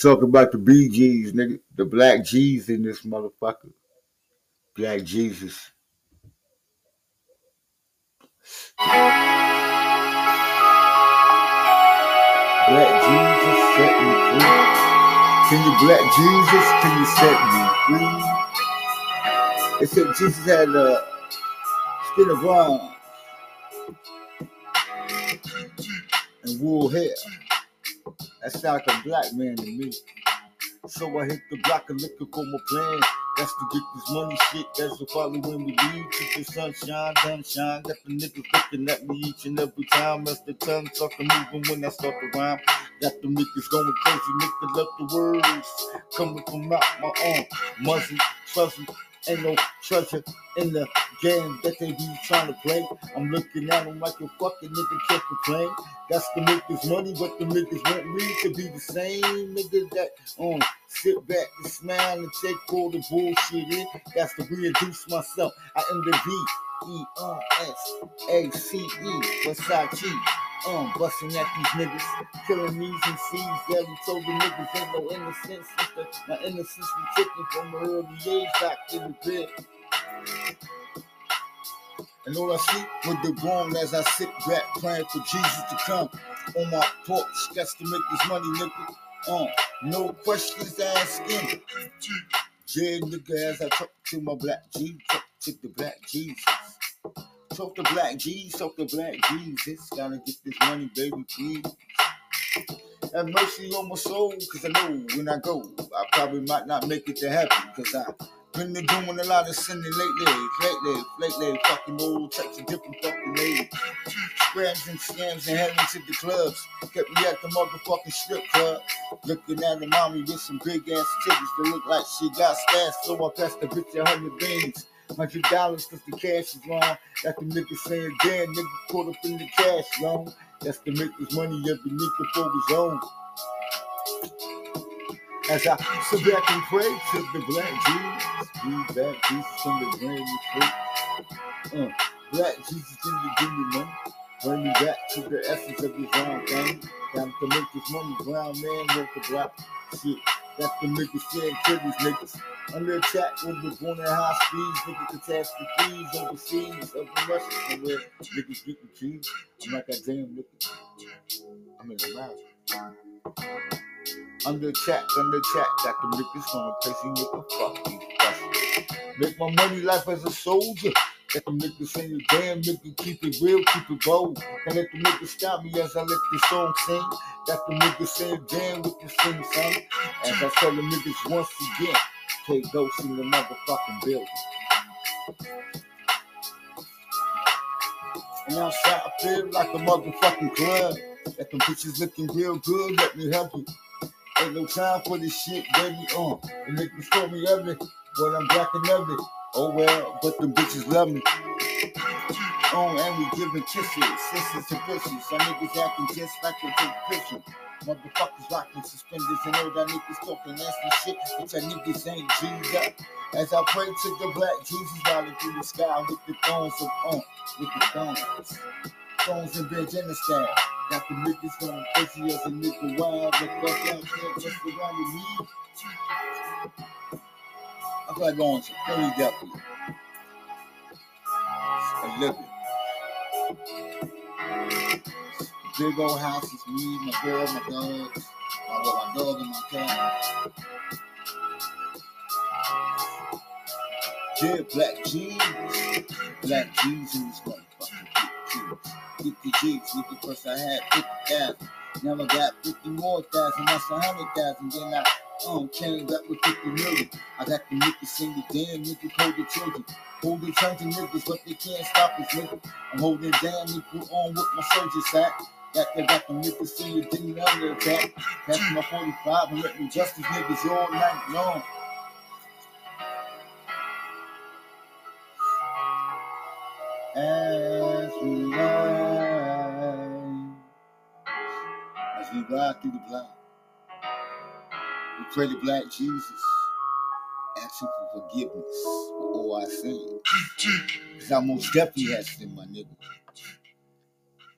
Talk about the BGs, nigga. The black G's in this motherfucker. Black Jesus. Black Jesus set me free. Can you black Jesus? Can you set me free? Said Jesus had a skin of bronze and wool hair. That sound like a black man to me. So I hit the block and looking for my plan. That's to get this money shit. That's the probably when we leave. Keep the sunshine, done shine. Got the niggas looking at me each and every time. As the tongue to moving when I start to rhyme. Got the niggas going crazy. Niggas love the words coming from out my arm. Muzzle, fuzzle, ain't no treasure in the game that they be trying to play. I'm looking at them like a fucking nigga can't complain. That's the niggas money, but the niggas want me to be the same nigga that um sit back and smile and take all the bullshit in. That's to reintroduce myself. I am the V E R S A C E Versace. Um, busting at these niggas, killing these and C's. Daddy told the niggas ain't no innocence. Sister. My innocence be taken from an early age back in the bed. And all I see with the grown as I sit back praying for Jesus to come on my porch just to make this money, nigga. Uh, no questions asking. Yeah, nigga, as I talk to my black G, talk to the black Jesus. Talk to black G, talk to black Jesus. Gotta get this money, baby, please. Have mercy on my soul, cause I know when I go, I probably might not make it to heaven, cause I been doing a lot of sinning lately, lately, lately, fucking all types of different fucking ladies. Scrams and scams and heading to the clubs. Kept me at the motherfucking strip club. Looking at the mommy with some big ass titties that look like she got stashed. So I passed the bitch a hundred beans. Hundred dollars cause the cash is long. That's the nigga saying, damn, nigga caught up in the cash long. That's the nigga's money every nigga for his own. As I sit back and pray to the black Jesus, be back Jesus in the brand new faith. Uh, black Jesus in the give me money. Bring me back to the essence of round thing. Got to make this money, brown man, worth the black shit. That's the niggas saying kill these niggas. Under attack when we're going at high speeds, nigga catastrophes overseas, over Russia somewhere. Niggas getting keys. I'm like a damn nigga. I'm in the mouth. Under attack, under attack, got the niggas gonna crazy nigga. Fuck these bastards. Make my money life as a soldier. Let the niggas say you damn nigga, keep it real, keep it bold. And let the niggas stop me as I let this song sing. Got the niggas saying damn with this thing, son. As I tell the niggas once again, take ghosts in the motherfucking building. And outside I feel like a motherfucking club. Let them bitches looking real good, let me help you. Ain't no time for this shit, baby. On uh, the niggas told me every, but I'm black and every. Oh well, but the bitches love me. Oh, and we giving kisses, sisters to bitches. Some niggas acting just like they take picture. Motherfuckers rocking suspenders and all that niggas talking nasty shit, but your niggas ain't G'd up. As I pray to the black Jesus riding through the sky with the thorns of on, with the thorns. Thorns in Benjamin style. Got the niggas going crazy as a nigga wild. The fuck out there just around the me. I feel like going to Philly Deputy. A living. Big old house is me, my girl, my dogs. I got my dog and my cat. Yeah, black jeans. Black jeans in this motherfucker. 50 G's, with the first I had 50,000. Now I got 50 more thousand, that's a hundred thousand. Then I um, came up with 50 million. I got the niggas sing the damn niggas hold the children. Hold the children niggas, but they can't stop us, nigga. I'm holding down, nigga, on with my soldiers at. Got they got the niggas see you didn't under attack. That's my 45 and let me just these niggas all night long. As we we ride through the block, we pray to Black Jesus, asking for forgiveness for all our sins. Cause I most definitely have sinned, my nigga.